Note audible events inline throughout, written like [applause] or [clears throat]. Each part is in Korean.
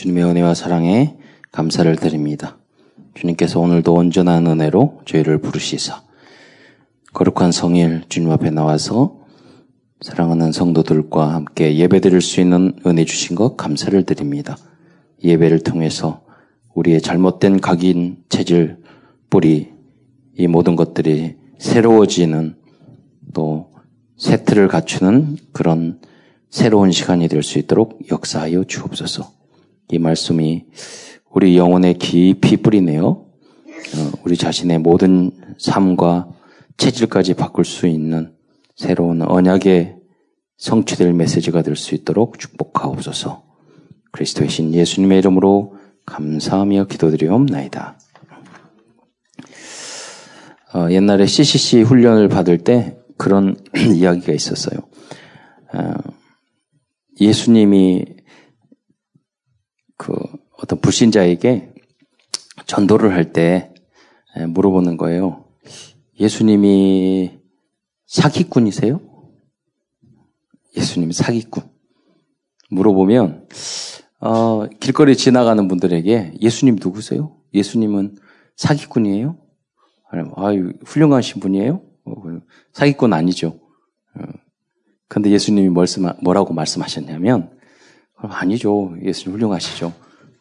주님의 은혜와 사랑에 감사를 드립니다. 주님께서 오늘도 온전한 은혜로 저희를 부르시사 거룩한 성일 주님 앞에 나와서 사랑하는 성도들과 함께 예배드릴 수 있는 은혜 주신 것 감사를 드립니다. 예배를 통해서 우리의 잘못된 각인, 체질, 뿌리 이 모든 것들이 새로워지는 또 세트를 갖추는 그런 새로운 시간이 될 수 있도록 역사하여 주옵소서. 이 말씀이 우리 영혼에 깊이 뿌리네요. 어, 우리 자신의 모든 삶과 체질까지 바꿀 수 있는 새로운 언약의 성취될 메시지가 될 수 있도록 축복하옵소서. 그리스도의 신 예수님의 이름으로 감사하며 기도드리옵나이다. 어, 옛날에 CCC 훈련을 받을 때 그런 [clears throat] 이야기가 있었어요. 어, 예수님이 그 어떤 불신자에게 전도를 할 때 물어보는 거예요. 예수님이 사기꾼이세요? 예수님이 사기꾼. 물어보면 어, 길거리 지나가는 분들에게 예수님 누구세요? 예수님은 사기꾼이에요? 아유 훌륭하신 분이에요? 어, 사기꾼 아니죠. 어, 근데 예수님이 말씀, 뭐라고 말씀하셨냐면 아니죠. 예수님 훌륭하시죠.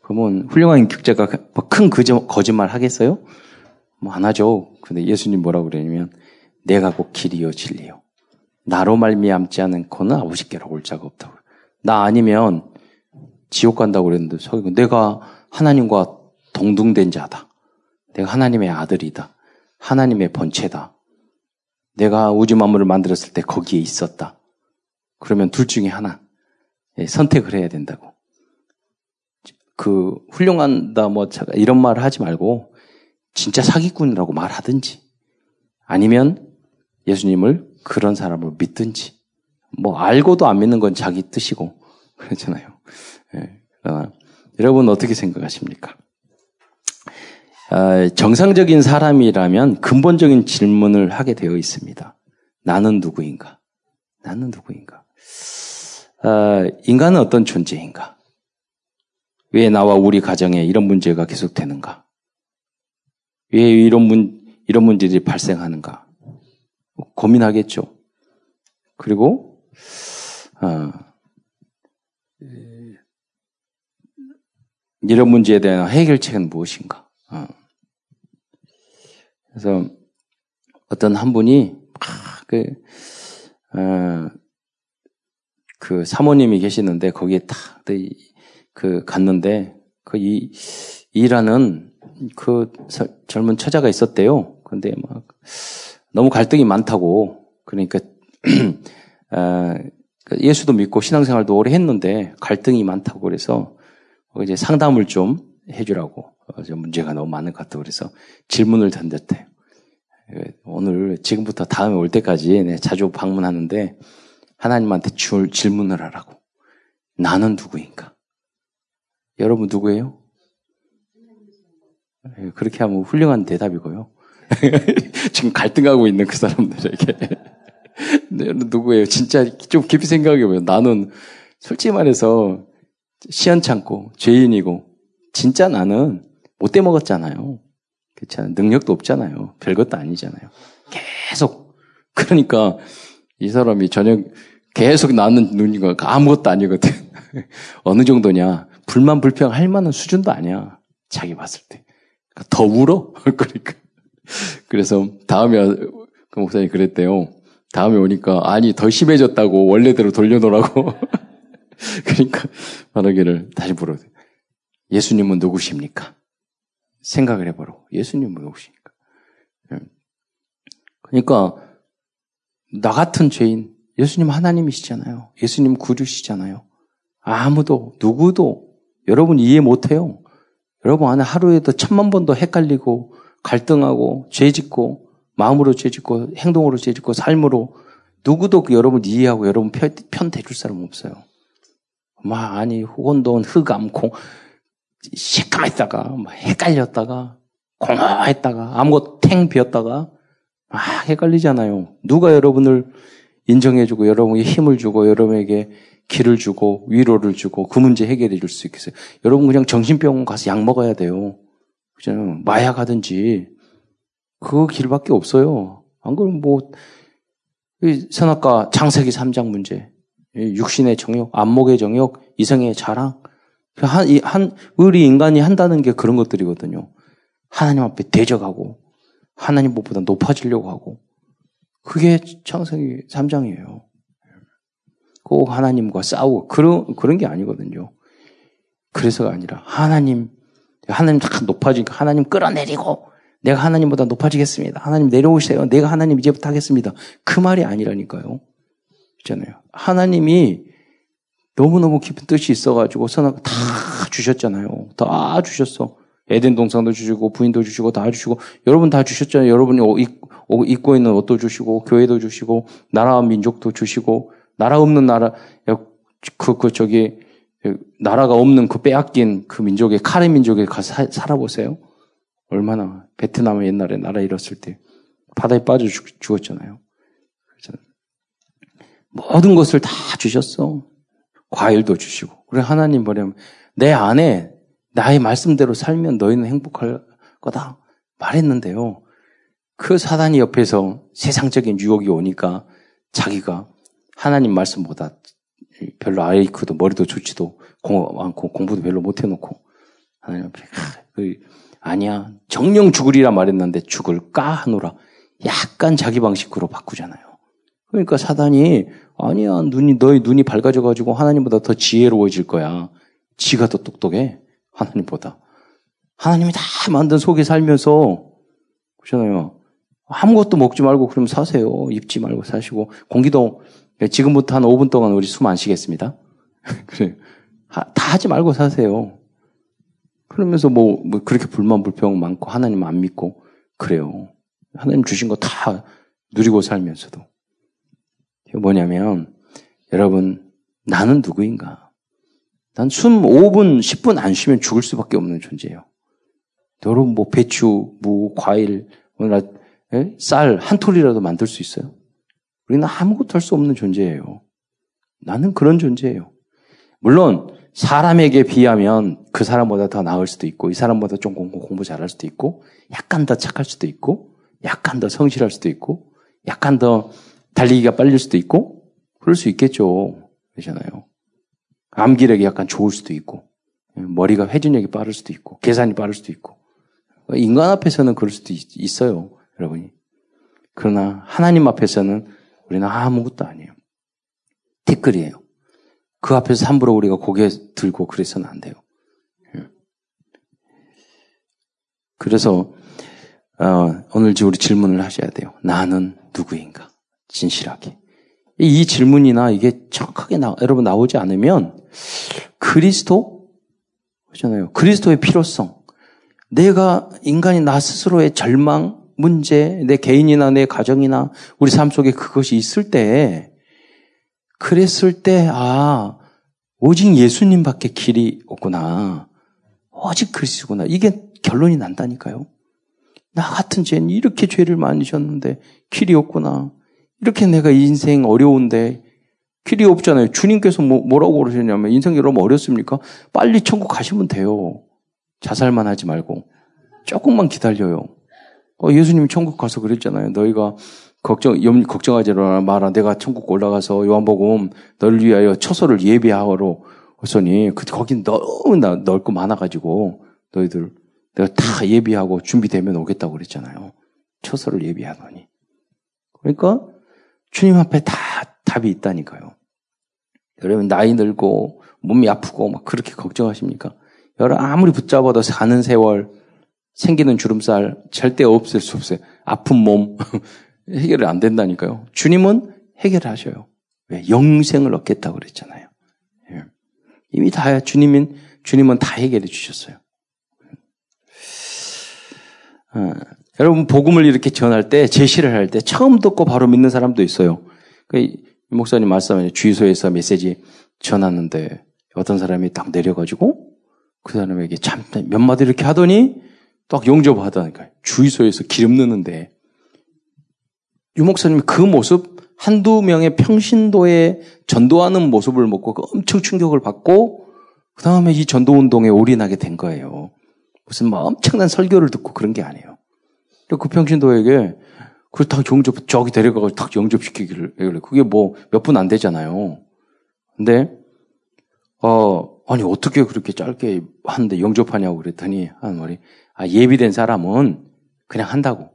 그러면 훌륭한 교자가 뭐큰 거짓말 하겠어요? 뭐 안 하죠. 근데 예수님 뭐라고 그러냐면 내가 곧 길이요 진리요. 나로 말미암지 않은거는 아버지께로 올 자가 없다고. 나 아니면 지옥 간다고 그랬는데 내가 하나님과 동등된 자다. 내가 하나님의 아들이다. 하나님의 번체다. 내가 우주 만물을 만들었을 때 거기에 있었다. 그러면 둘 중에 하나 예, 선택을 해야 된다고. 그 훌륭한다 뭐 이런 말을 하지 말고 진짜 사기꾼이라고 말하든지 아니면 예수님을 그런 사람을 믿든지 뭐 알고도 안 믿는 건 자기 뜻이고 [laughs] 그렇잖아요. 예, 그러나 여러분 어떻게 생각하십니까? 아, 정상적인 사람이라면 근본적인 질문을 하게 되어 있습니다. 나는 누구인가? 나는 누구인가? 아, 인간은 어떤 존재인가? 왜 나와 우리 가정에 이런 문제가 계속되는가? 왜 이런 문, 이런 문제들이 발생하는가? 고민하겠죠. 그리고, 어, 이런 문제에 대한 해결책은 무엇인가? 어. 그래서 어떤 한 분이 그, 어, 그 사모님이 계시는데 거기에 딱그 갔는데 그 이 일하는 그 젊은 처자가 있었대요. 근데 막 너무 갈등이 많다고 그러니까 어, [clears throat] 예수도 믿고 신앙생활도 오래 했는데 갈등이 많다고 그래서 이제 상담을 좀 해주라고 문제가 너무 많은 것 같다고 그래서 질문을 던졌대요. 오늘 지금부터 다음에 올 때까지 자주 방문하는데 하나님한테 줄 질문을 하라고. 나는 누구인가? 여러분 누구예요? 예, 그렇게 하면 훌륭한 대답이고요. [laughs] 지금 갈등하고 있는 그 사람들에게. [laughs] 네, 누구예요? 진짜 좀 깊이 생각해보면 나는 솔직히 말해서 시원찮고 죄인이고 진짜 나는 못돼 먹었잖아요. 그렇잖아요. 능력도 없잖아요. 별것도 아니잖아요. 계속 그러니까 이 사람이 저녁 계속 나는 눈이가 아무것도 아니거든. [laughs] 어느 정도냐? 불만 불평 할 만한 수준도 아니야. 자기 봤을 때. 그러니까 더 울어? [laughs] 그러니까. 그래서 다음에 그 목사님 그랬대요. 다음에 오니까 아니 더 심해졌다고 원래대로 돌려놓으라고. [laughs] 그러니까 말하기를 다시 물어요. 예수님은 누구십니까? 생각을 해보라고. 예수님은 누구십니까? 예. 그러니까 나 같은 죄인 예수님 하나님이시잖아요. 예수님 구주시잖아요. 아무도 누구도 여러분 이해 못해요. 여러분 안에 하루에도 천만 번도 헷갈리고 갈등하고 죄 짓고 마음으로 죄 짓고 행동으로 죄 짓고 삶으로 누구도 그 여러분 이해하고 여러분 편, 편 대줄 사람 없어요. 막 아니 혼돈 흑암콩 시커맸다가 헷갈렸다가 공허했다가 아무것도 탱 비었다가 막 헷갈리잖아요. 누가 여러분을 인정해주고 여러분에게 힘을 주고 여러분에게 길을 주고 위로를 주고 그 문제 해결해 줄 수 있겠어요. 여러분 그냥 정신병원 가서 약 먹어야 돼요. 그잖아요. 마약 하든지 그 길밖에 없어요. 안 그러면 뭐 선악과 창세기 3장 문제, 육신의 정욕, 안목의 정욕, 이성의 자랑, 그 한, 한, 우리 인간이 한다는 게 그런 것들이거든요. 하나님 앞에 대적하고, 하나님 보다 높아지려고 하고, 그게 창세기 3장이에요. 꼭 하나님과 싸우고, 그런, 그런 게 아니거든요. 그래서가 아니라, 하나님, 하나님 다 높아지니까 하나님 끌어내리고, 내가 하나님보다 높아지겠습니다. 하나님 내려오세요. 내가 하나님 이제부터 하겠습니다. 그 말이 아니라니까요. 있잖아요. 하나님이 너무너무 깊은 뜻이 있어가지고 선악 다 주셨잖아요. 다 주셨어. 에덴 동산도 주시고 부인도 주시고 다 주시고 여러분 다 주셨잖아요. 여러분이 입고 있는 옷도 주시고 교회도 주시고 나라와 민족도 주시고 나라 없는 나라 그, 그 저기 나라가 없는 그 빼앗긴 그 민족의 카레 민족에 가서 살아보세요. 얼마나 베트남은 옛날에 나라 잃었을 때 바다에 빠져 죽, 죽었잖아요. 모든 것을 다 주셨어. 과일도 주시고. 그래 하나님 보려면 내 안에 나의 말씀대로 살면 너희는 행복할 거다 말했는데요. 그 사단이 옆에서 세상적인 유혹이 오니까 자기가 하나님 말씀보다 별로 아이크도 머리도 좋지도 않고 공부도 별로 못 해놓고 하나님 앞에 그 아니야 정령 죽으리라 말했는데 죽을까 하노라 약간 자기 방식으로 바꾸잖아요. 그러니까 사단이 아니야 눈이 너희 눈이 밝아져 가지고 하나님보다 더 지혜로워질 거야. 지가 더 똑똑해 하나님보다. 하나님이 다 만든 속에 살면서 그렇잖아요. 아무것도 먹지 말고 그럼 사세요. 입지 말고 사시고 공기도 지금부터 한 5분 동안 우리 숨 안 쉬겠습니다. [laughs] 그래 다 하지 말고 사세요. 그러면서 뭐, 뭐 그렇게 불만 불평 많고 하나님 안 믿고 그래요. 하나님 주신 거 다 누리고 살면서도 뭐냐면 여러분 나는 누구인가? 난 숨 5분, 10분 안 쉬면 죽을 수밖에 없는 존재예요. 여러분 뭐 배추, 무, 과일, 예? 쌀한 톨이라도 만들 수 있어요? 우리는 아무것도 할 수 없는 존재예요. 나는 그런 존재예요. 물론 사람에게 비하면 그 사람보다 더 나을 수도 있고 이 사람보다 좀 공부, 공부 잘할 수도 있고 약간 더 착할 수도 있고 약간 더 성실할 수도 있고 약간 더 달리기가 빨릴 수도 있고 그럴 수 있겠죠. 그러잖아요. 암기력이 약간 좋을 수도 있고 머리가 회전력이 빠를 수도 있고 계산이 빠를 수도 있고 인간 앞에서는 그럴 수도 있, 어요 여러분이. 그러나 하나님 앞에서는 우리는 아무것도 아니에요. 댓글이에요. 그 앞에서 함부로 우리가 고개 들고 그래서는 안 돼요. 예. 그래서 어, 오늘 우리 질문을 하셔야 돼요. 나는 누구인가? 진실하게. 이 질문이나 이게 정확하게 나, 여러분 나오지 않으면 그리스도 그렇잖아요. 그리스도의 필요성. 내가 인간이 나 스스로의 절망, 문제, 내 개인이나 내 가정이나 우리 삶 속에 그것이 있을 때 그랬을 때 아, 오직 예수님밖에 길이 없구나. 오직 그리스구나. 이게 결론이 난다니까요. 나 같은 죄는 이렇게 죄를 많이 졌는데 길이 없구나. 이렇게 내가 인생 어려운데 길이 없잖아요. 주님께서 뭐, 뭐라고 그러셨냐면 인생 여러분 어렵습니까? 빨리 천국 가시면 돼요. 자살만 하지 말고 조금만 기다려요. 어, 예수님이 천국 가서 그랬잖아요. 너희가 걱정 염, 걱정하지 마라. 내가 천국 올라가서 요한복음 너를 위하여 처소를 예비하러 했더니 그 거긴 너무 넓고 많아가지고 너희들 내가 다 예비하고 준비되면 오겠다고 그랬잖아요. 처소를 예비하더니 그러니까 주님 앞에 다 답이 있다니까요. 여러분 나이 들고 몸이 아프고 막 그렇게 걱정하십니까? 여러분 아무리 붙잡아도 사는 세월 생기는 주름살 절대 없을 수 없어요. 아픈 몸 [laughs] 해결이 안 된다니까요. 주님은 해결을 하셔요. 왜? 영생을 얻겠다고 그랬잖아요. 예. 이미 다 주님은 주님은 다 해결해 주셨어요. 아, 여러분 복음을 이렇게 전할 때 제시를 할 때 처음 듣고 바로 믿는 사람도 있어요. 그 목사님 말씀에 주유소에서 메시지 전하는데 어떤 사람이 딱 내려가지고 그 사람에게 참몇 마디 이렇게 하더니 딱 용접하다니까 주유소에서 기름 넣는데 유 목사님이 그 모습 한두 명의 평신도에 전도하는 모습을 먹고 그 엄청 충격을 받고 그 다음에 이 전도 운동에 올인하게 된 거예요. 무슨 뭐 엄청난 설교를 듣고 그런 게 아니에요. 그 평신도에게 그딱 영접 저기 데려가고 딱 영접시키기를 그게 뭐 몇 분 안 되잖아요. 근데 어 아니 어떻게 그렇게 짧게 하는데 영접하냐고 그랬더니 하는 말이 아 예비된 사람은 그냥 한다고.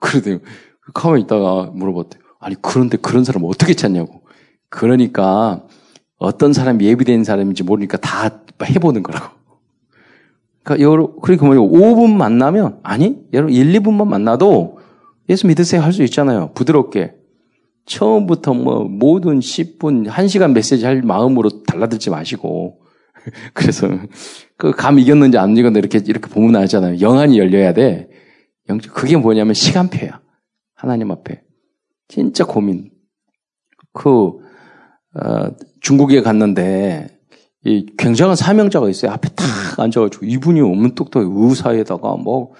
그러더니 가만히 있다가 물어봤대요. 아니 그런데 그런 사람 어떻게 찾냐고. 그러니까 어떤 사람이 예비된 사람인지 모르니까 다 해보는 거라고. 그러니까 여러, 그러니까 뭐냐 5분 만나면 아니 여러분 1, 2분만 만나도 예수 믿으세요 할 수 있잖아요. 부드럽게. 처음부터 뭐 모든 10분, 1시간 메시지 할 마음으로 달라들지 마시고. [laughs] 그래서 그 감 이겼는지 안 이겼는지 이렇게 이렇게 보면 알잖아요. 영안이 열려야 돼. 영 그게 뭐냐면 시간표야. 하나님 앞에. 진짜 고민. 그 어, 중국에 갔는데 이 굉장한 사명자가 있어요. 앞에 탁 앉아가지고 이분이 없는 똑똑히 의사에다가 뭐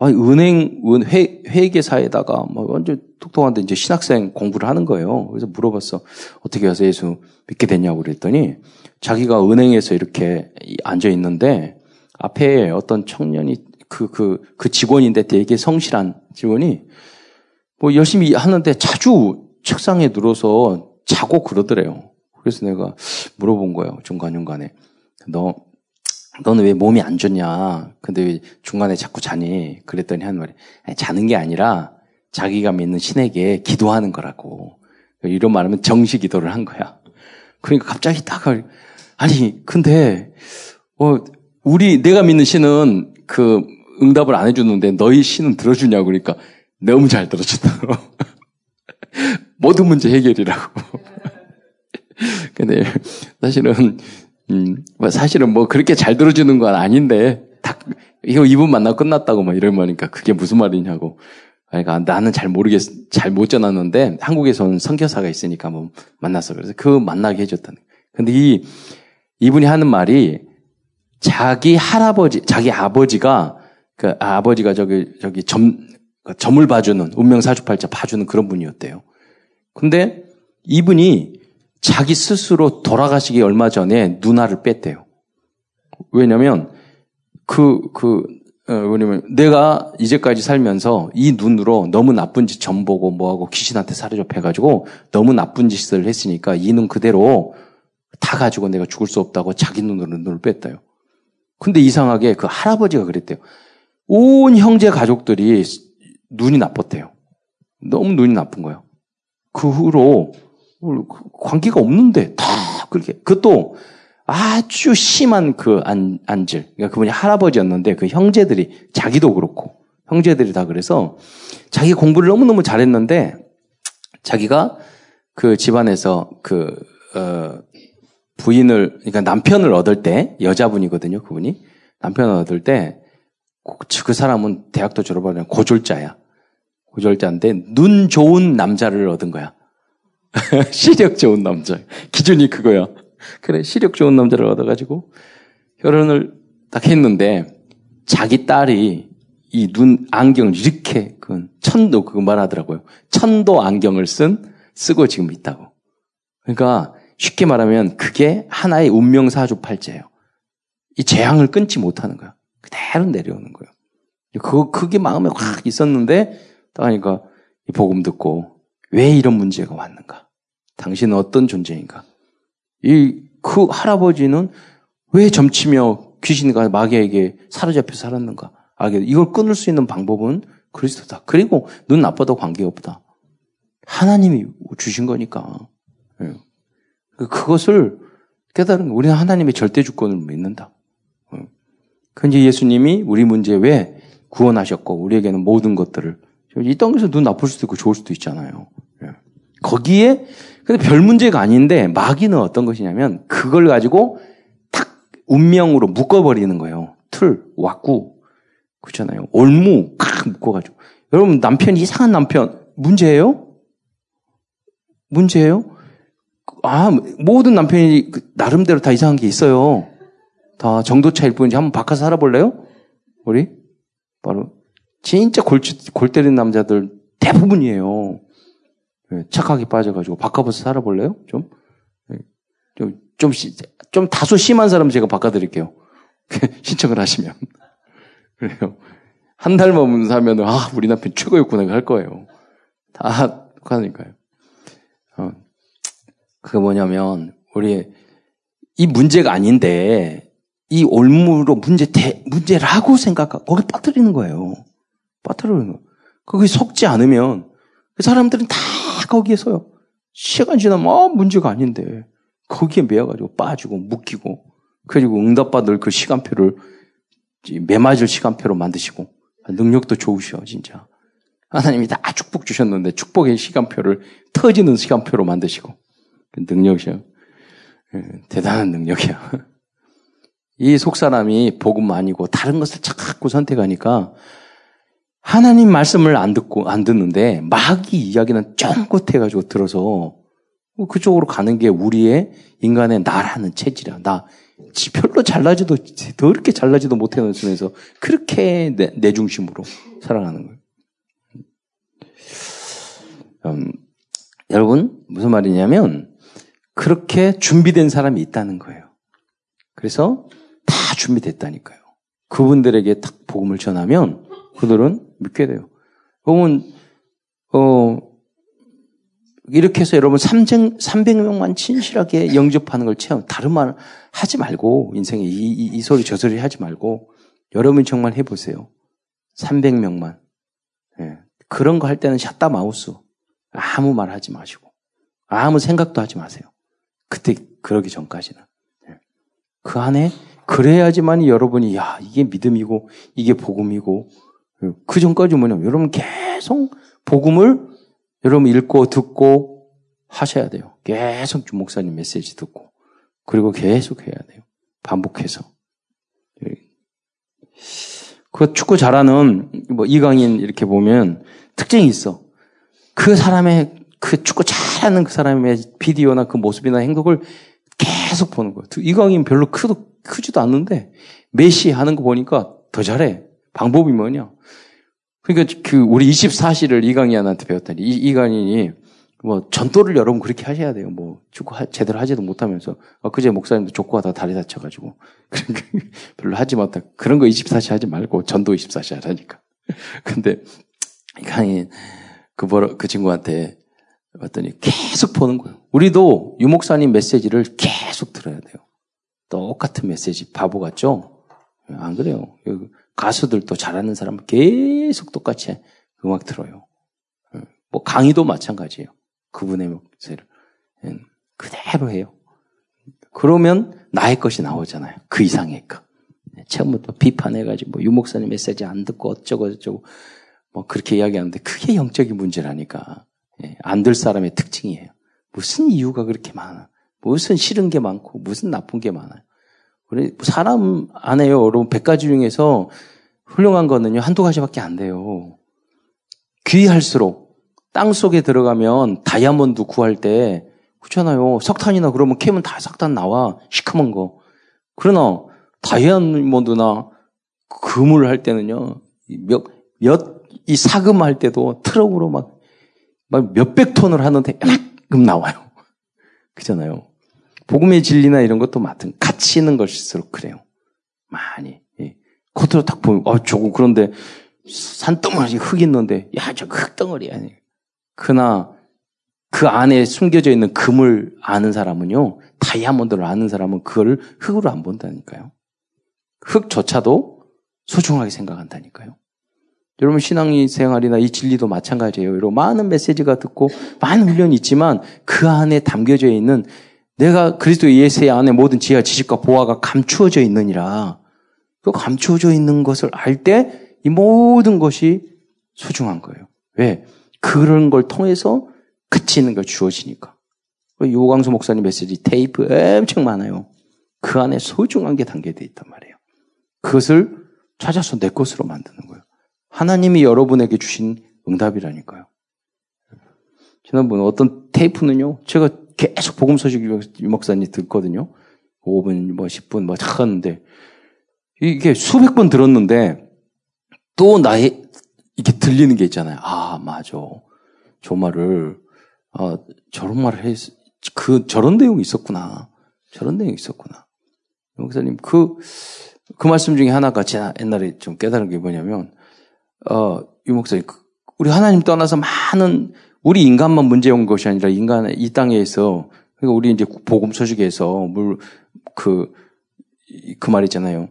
아니, 은행, 은, 회, 회계사에다가 뭐 완전 똑똑한데 이제 신학생 공부를 하는 거예요. 그래서 물어봤어. 어떻게 해서 예수 믿게 됐냐고 그랬더니 자기가 은행에서 이렇게 앉아 있는데 앞에 어떤 청년이 그, 그, 그 직원인데 되게 성실한 직원이 뭐 열심히 하는데 자주 책상에 누워서 자고 그러더래요. 그래서 내가 물어본 거예요. 중간중간에. 너, 너는 왜 몸이 안 좋냐? 근데 왜 중간에 자꾸 자니? 그랬더니 한 말이, 자는 게 아니라 자기가 믿는 신에게 기도하는 거라고. 이런 말하면 정시 기도를 한 거야. 그러니까 갑자기 딱, 아니, 근데, 어, 우리, 내가 믿는 신은 그 응답을 안 해주는데 너희 신은 들어주냐고 그러니까 너무 잘 들어준다고. [laughs] 모든 문제 해결이라고. [laughs] 근데 사실은 음, 뭐 사실은 뭐 그렇게 잘 들어주는 건 아닌데, 딱, 이거 이분 만나 끝났다고 막 이러니까 그게 무슨 말이냐고. 그러니까 나는 잘 모르겠, 잘 못 전하는데 한국에서는 선교사가 있으니까 뭐 만났어. 그래서 그 만나게 해줬다는. 근데 이, 이분이 하는 말이 자기 할아버지, 자기 아버지가 그 아버지가 저기, 저기 점, 그 점을 봐주는, 운명 사주팔자 봐주는 그런 분이었대요. 근데 이분이 자기 스스로 돌아가시기 얼마 전에 누나를 뺐대요. 왜냐면, 그, 그, 어, 왜냐면 내가 이제까지 살면서 이 눈으로 너무 나쁜 짓점 보고 뭐하고 귀신한테 사로잡혀가지고 너무 나쁜 짓을 했으니까 이 눈 그대로 다 가지고 내가 죽을 수 없다고 자기 눈으로 눈을 뺐대요. 근데 이상하게 그 할아버지가 그랬대요. 온 형제 가족들이 눈이 나빴대요. 너무 눈이 나쁜 거예요. 그 후로 관계가 없는데 다 그렇게 그것도 아주 심한 그 안, 안질. 그러니까 그분이 할아버지였는데 그 형제들이 자기도 그렇고 형제들이 다 그래서 자기 공부를 너무너무 잘했는데 자기가 그 집안에서 그 어, 부인을 그러니까 남편을 얻을 때 여자분이거든요. 그분이 남편을 얻을 때 그 사람은 대학도 졸업하면 고졸자야. 고졸자인데 눈 좋은 남자를 얻은 거야. [laughs] 시력 좋은 남자. 기준이 그거야. 그래, 시력 좋은 남자를 얻어가지고 결혼을 딱 했는데 자기 딸이 이 눈 안경을 이렇게 그 천도 그거 말하더라고요. 천도 안경을 쓴 쓰고 지금 있다고. 그러니까 쉽게 말하면 그게 하나의 운명 사주팔자예요. 이 재앙을 끊지 못하는 거야. 그대로 내려오는 거예요. 그거 그게 마음에 확 있었는데 딱 하니까 이 복음 듣고 왜 이런 문제가 왔는가? 당신은 어떤 존재인가? 이, 그 할아버지는 왜 점치며 귀신과 마귀에게 사로잡혀 살았는가? 알게 이걸 끊을 수 있는 방법은 그리스도다. 그리고 눈 나빠도 관계없다. 하나님이 주신 거니까. 예. 그것을 깨달은 거. 우리는 하나님의 절대 주권을 믿는다. 예. 예수님이 우리 문제 왜 구원하셨고 우리에게는 모든 것들을 이 땅에서 눈 나쁠 수도 있고 좋을 수도 있잖아요. 예. 거기에 근데 별 문제가 아닌데 마귀는 어떤 것이냐면 그걸 가지고 탁 운명으로 묶어버리는 거예요. 틀, 왁구. 그렇잖아요. 올무 칵 묶어가지고. 여러분 남편 이상한 남편 문제예요? 문제예요? 아 모든 남편이 그 나름대로 다 이상한 게 있어요. 다 정도 차일 뿐이지 한번 바꿔서 살아볼래요? 우리 바로 진짜 골, 골 때리는 남자들 대부분이에요. 예, 착하게 빠져가지고 바꿔서 살아볼래요? 좀? 예, 좀, 좀, 좀 다소 심한 사람 제가 바꿔드릴게요. [laughs] 신청을 하시면. [laughs] 그래요. 한 달만 살면, 아, 우리 남편 최고였구나, 할 거예요. 다 하니까요. 어, 그게 뭐냐면, 우리, 이 문제가 아닌데, 이 올무로 문제, 대, 문제라고 생각하고, 거기 빠뜨리는 거예요. 빠뜨리는 거. 거기 속지 않으면, 그 사람들은 다 거기에서요. 시간 지나면, 아, 문제가 아닌데. 거기에 매여가지고 빠지고, 묶이고, 그리고 응답받을 그 시간표를, 매맞을 시간표로 만드시고, 능력도 좋으셔, 진짜. 하나님이 다 축복 주셨는데, 축복의 시간표를 터지는 시간표로 만드시고, 그 능력이요. 예, 대단한 능력이야. [laughs] 이 속사람이 복음 아니고 다른 것을 자꾸 선택하니까 하나님 말씀을 안 듣고 안 듣는데 마귀 이야기는 쫑긋해 가지고 들어서 그쪽으로 가는 게 우리의 인간의 나라는 체질이야. 나 별로 잘나지도 더럽게 잘나지도 못하는 순에서 그렇게 내, 내 중심으로 살아가는 거예요. 음, 여러분 무슨 말이냐면 그렇게 준비된 사람이 있다는 거예요. 그래서 다 준비됐다니까요. 그분들에게 딱 복음을 전하면 그들은 믿게 돼요. 그러면 어 이렇게 해서 여러분 300, 300명만 진실하게 영접하는 걸 체험, 다른 말 하지 말고, 인생에 이, 이, 이 소리 저 소리 하지 말고, 여러분 정말 해보세요. 300명만. 예. 그런 거 할 때는 샷다 마우스. 아무 말 하지 마시고, 아무 생각도 하지 마세요. 그때, 그러기 전까지는. 예. 그 안에, 그래야지만 여러분이, 야, 이게 믿음이고, 이게 복음이고, 예. 그 전까지 뭐냐면, 여러분 계속 복음을 여러분 읽고 듣고 하셔야 돼요. 계속 주 목사님 메시지 듣고 그리고 계속 해야 돼요. 반복해서. 그 축구 잘하는 뭐 이강인 이렇게 보면 특징이 있어. 그 사람의 그 축구 잘하는 그 사람의 비디오나 그 모습이나 행동을 계속 보는 거예요. 이강인 별로 크도 크지도 않는데 메시 하는 거 보니까 더 잘해. 방법이 뭐냐? 그러니까 그 우리 24시를 이강인한테 배웠더니 이, 이강인이 뭐 전도를 여러분 그렇게 하셔야 돼요. 뭐 축구 하, 제대로 하지도 못하면서 어, 그제 목사님도 족구하다 다리 다쳐가지고 [laughs] 그러니까 별로 하지 못하 그런 거 24시 하지 말고 전도 24시 하라니까. [laughs] 근데 이강인 그, 그 친구한테 봤더니 계속 보는 거예요. 우리도 유 목사님 메시지를 계속 들어야 돼요. 똑같은 메시지 바보 같죠? 안 그래요. 가수들도 잘하는 사람은 계속 똑같이 음악 들어요. 예. 뭐 강의도 마찬가지예요. 그분의 목소리를 예. 그대로 해요. 그러면 나의 것이 나오잖아요. 그 이상의 것. 예. 처음부터 비판해가지고 뭐 유목사님 메시지 안 듣고 어쩌고 저쩌고 뭐 그렇게 이야기하는데 그게 영적인 문제라니까. 안 들 사람의 특징이에요. 무슨 이유가 그렇게 많아? 무슨 싫은 게 많고 무슨 나쁜 게 많아요? 사람 안에요. 여러분 100가지 중에서 훌륭한 거는요. 한두 가지밖에 안 돼요. 귀할수록 땅 속에 들어가면 다이아몬드 구할 때 그렇잖아요. 석탄이나 그러면 캐면 다 석탄 나와. 시커먼 거. 그러나 다이아몬드나 금을 할 때는요. 몇, 몇, 이 사금 할 때도 트럭으로 막, 막 몇백 톤을 하는데 이만큼 나와요. [laughs] 그잖아요. 복음의 진리나 이런 것도 맡은 가치 있는 것일수록 그래요. 많이. 예. 겉으로 딱 보면, 어, 저거 그런데 산덩어리 흙 있는데, 야, 저 흙덩어리야. 그나 그 안에 숨겨져 있는 금을 아는 사람은요, 다이아몬드를 아는 사람은 그걸 흙으로 안 본다니까요. 흙조차도 소중하게 생각한다니까요. 여러분 신앙이 생활이나 이 진리도 마찬가지예요. 여러분 많은 메시지가 듣고 많은 훈련이 있지만 그 안에 담겨져 있는 내가 그리스도 예수의 안에 모든 지혜와 지식과 보화가 감추어져 있느니라. 그 감추어져 있는 것을 알 때 이 모든 것이 소중한 거예요. 왜? 그런 걸 통해서 가치 있는 걸 주어지니까. 그 요광수 목사님 메시지 테이프 엄청 많아요. 그 안에 소중한 게 담겨져 있단 말이에요. 그것을 찾아서 내 것으로 만드는 거예요. 하나님이 여러분에게 주신 응답이라니까요. 지난번 어떤 테이프는요, 제가 계속 복음 소식 유 목사님 듣거든요. 5분, 뭐 10분, 뭐 하는데 이게 수백 번 들었는데 또 나의 이렇게 들리는 게 있잖아요. 아, 맞아. 저 말을 아, 저런 말을 했, 그, 저런 내용이 있었구나. 저런 내용이 있었구나. 목사님, 그, 그 말씀 중에 하나가 제가 옛날에 좀 깨달은 게 뭐냐면, 어, 유 목사님, 그, 우리 하나님 떠나서 많은, 우리 인간만 문제 온 것이 아니라 인간, 이 땅에서, 그러니까 우리 이제 복음 소식에서 물, 그, 그말 있잖아요.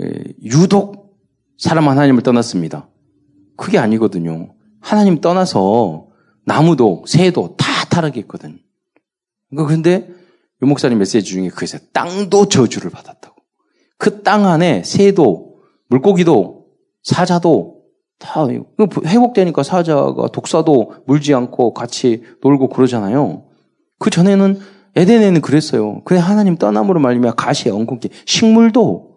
예, 유독 사람 하나님을 떠났습니다. 그게 아니거든요. 하나님 떠나서 나무도 새도 다 타락했거든. 그러니까 근데 유 목사님 메시지 중에 그래서 땅도 저주를 받았다고. 그 땅 안에 새도 물고기도 사자도 다 회복되니까 사자가 독사도 물지 않고 같이 놀고 그러잖아요. 그 전에는 에덴에는 그랬어요. 근데 하나님 떠남으로 말미암아 가시 엉겅기 식물도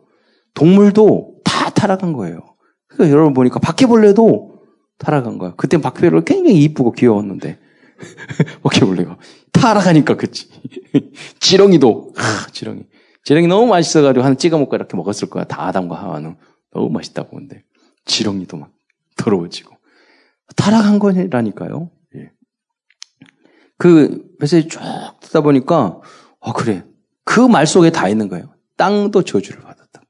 동물도 다 타락한 거예요. 그러니까 여러분 보니까 바퀴벌레도 타락한 거야. 그때 바퀴벌레 굉장히 이쁘고 귀여웠는데 [laughs] 바퀴벌레가 타락하니까 그치. [laughs] 지렁이도 아, 지렁이 지렁이 너무 맛있어가지고 하나 찍어 먹고 이렇게 먹었을 거야. 다 아담과 하와는 너무 맛있다고 근데 지렁이도 막 더러워지고 타락한 거라니까요. 예. 그 메시지 쭉 듣다 보니까 어 그래 그 말 속에 다 있는 거예요. 땅도 저주를 받았다.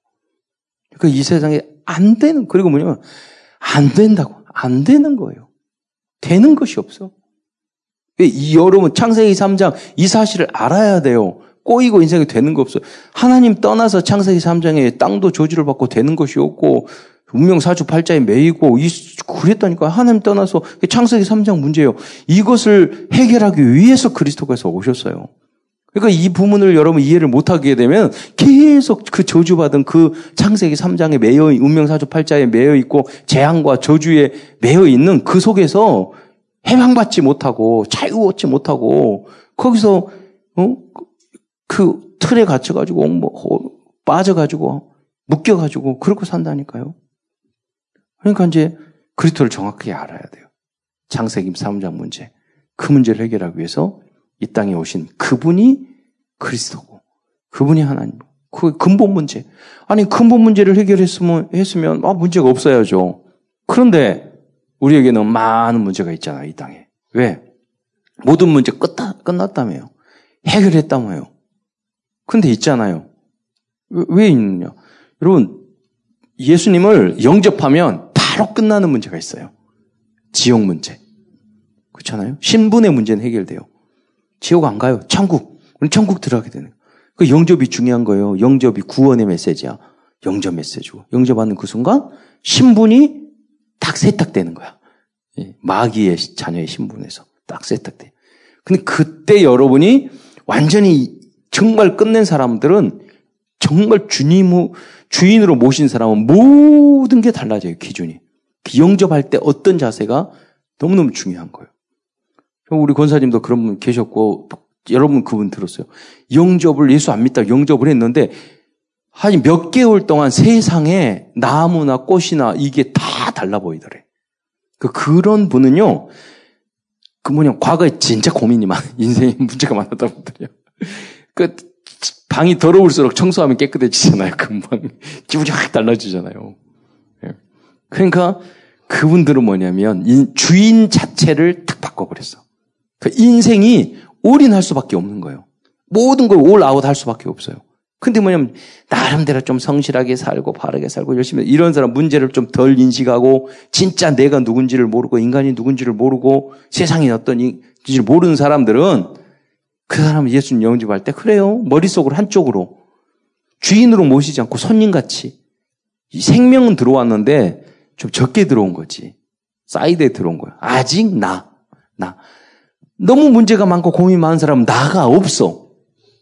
그이 그러니까 세상에 안 되는 그리고 뭐냐면 안 된다고 안 되는 거예요. 되는 것이 없어. 이 여러분 창세기 3장 이 사실을 알아야 돼요. 꼬이고 인생이 되는 거 없어요. 하나님 떠나서 창세기 3장에 땅도 저주를 받고 되는 것이 없고 운명 사주 팔자에 매이고 이 그랬다니까 하나님 떠나서 창세기 3장 문제예요. 이것을 해결하기 위해서 그리스도께서 오셨어요. 그러니까 이 부분을 여러분 이해를 못하게 되면 계속 그 저주받은 그 창세기 3장에 매여 운명 사주 팔자에 매여 있고 재앙과 저주에 매여 있는 그 속에서 해방받지 못하고 자유 얻지 못하고 거기서 어? 그 틀에 갇혀가지고 뭐 빠져가지고 묶여가지고 그렇게 산다니까요. 그러니까 이제 그리스도를 정확하게 알아야 돼요. 창세기 3장 문제. 그 문제를 해결하기 위해서 이 땅에 오신 그분이 그리스도고 그분이 하나님. 그 근본 문제. 아니 근본 문제를 해결했으면 했으면 아 문제가 없어야죠. 그런데 우리에게는 많은 문제가 있잖아요, 이 땅에. 왜? 모든 문제 끝다, 끝났다며요. 해결했다며요. 근데 있잖아요. 왜, 왜 있느냐? 여러분, 예수님을 영접하면 바로 끝나는 문제가 있어요. 지옥 문제. 그렇잖아요? 신분의 문제는 해결돼요. 지옥 안 가요. 천국. 우리 천국 들어가게 되는 거예요. 그 영접이 중요한 거예요. 영접이 구원의 메시지야. 영접 메시지고. 영접하는 그 순간 신분이 딱 세탁되는 거야. 예, 마귀의 자녀의 신분에서 딱 세탁돼. 근데 그때 여러분이 완전히 정말 끝낸 사람들은 정말 주님, 주인으로 모신 사람은 모든 게 달라져요, 기준이. 그 영접할 때 어떤 자세가 너무너무 중요한 거예요. 우리 권사님도 그런 분 계셨고, 여러분 그분 들었어요. 영접을 예수 안 믿다 영접을 했는데, 한 몇 개월 동안 세상에 나무나 꽃이나 이게 다 달라 보이더래. 그, 그런 분은요, 그 뭐냐, 과거에 진짜 고민이 많, [laughs] 인생에 문제가 많았던 분들이요. 그, 방이 더러울수록 청소하면 깨끗해지잖아요, 금방. [laughs] 기분이 확 달라지잖아요. 예. 그러니까, 그분들은 뭐냐면, 주인 자체를 탁 바꿔버렸어. 그 인생이 올인할 수밖에 없는 거예요. 모든 걸 올 아웃 할 수밖에 없어요. 근데 뭐냐면 나름대로 좀 성실하게 살고 바르게 살고 열심히 이런 사람 문제를 좀 덜 인식하고 진짜 내가 누군지를 모르고 인간이 누군지를 모르고 세상이 어떤지를 모르는 사람들은 그 사람은 예수님 영접할 때 그래요 머릿속으로 한쪽으로 주인으로 모시지 않고 손님같이 생명은 들어왔는데 좀 적게 들어온 거지 사이드에 들어온 거야 아직 나 나. 너무 문제가 많고 고민이 많은 사람은 나가 없어.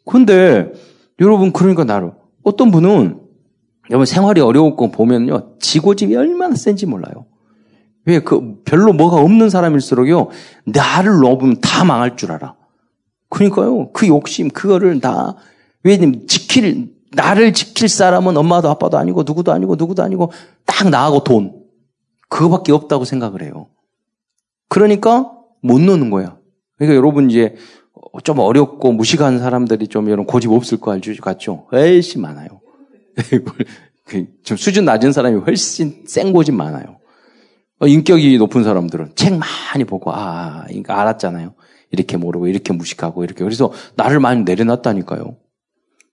근데 여러분 그러니까 나를 어떤 분은 여러분 생활이 어려웠고 보면요 지고집이 얼마나 센지 몰라요. 왜 그 별로 뭐가 없는 사람일수록요 나를 넘으면 다 망할 줄 알아. 그러니까요 그 욕심 그거를 다 왜냐면 지킬 나를 지킬 사람은 엄마도 아빠도 아니고 누구도 아니고 누구도 아니고 딱 나하고 돈 그거밖에 없다고 생각을 해요. 그러니까 못 노는 거야. 그러니까 여러분 이제 좀 어렵고 무식한 사람들이 좀 이런 고집 없을 거? 같죠? 훨씬 많아요. [laughs] 그좀 수준 낮은 사람이 훨씬 센 고집 많아요. 어, 인격이 높은 사람들은 책 많이 보고, 아, 그러니까 알았잖아요. 이렇게 모르고 이렇게 무식하고 이렇게 그래서 나를 많이 내려놨다니까요.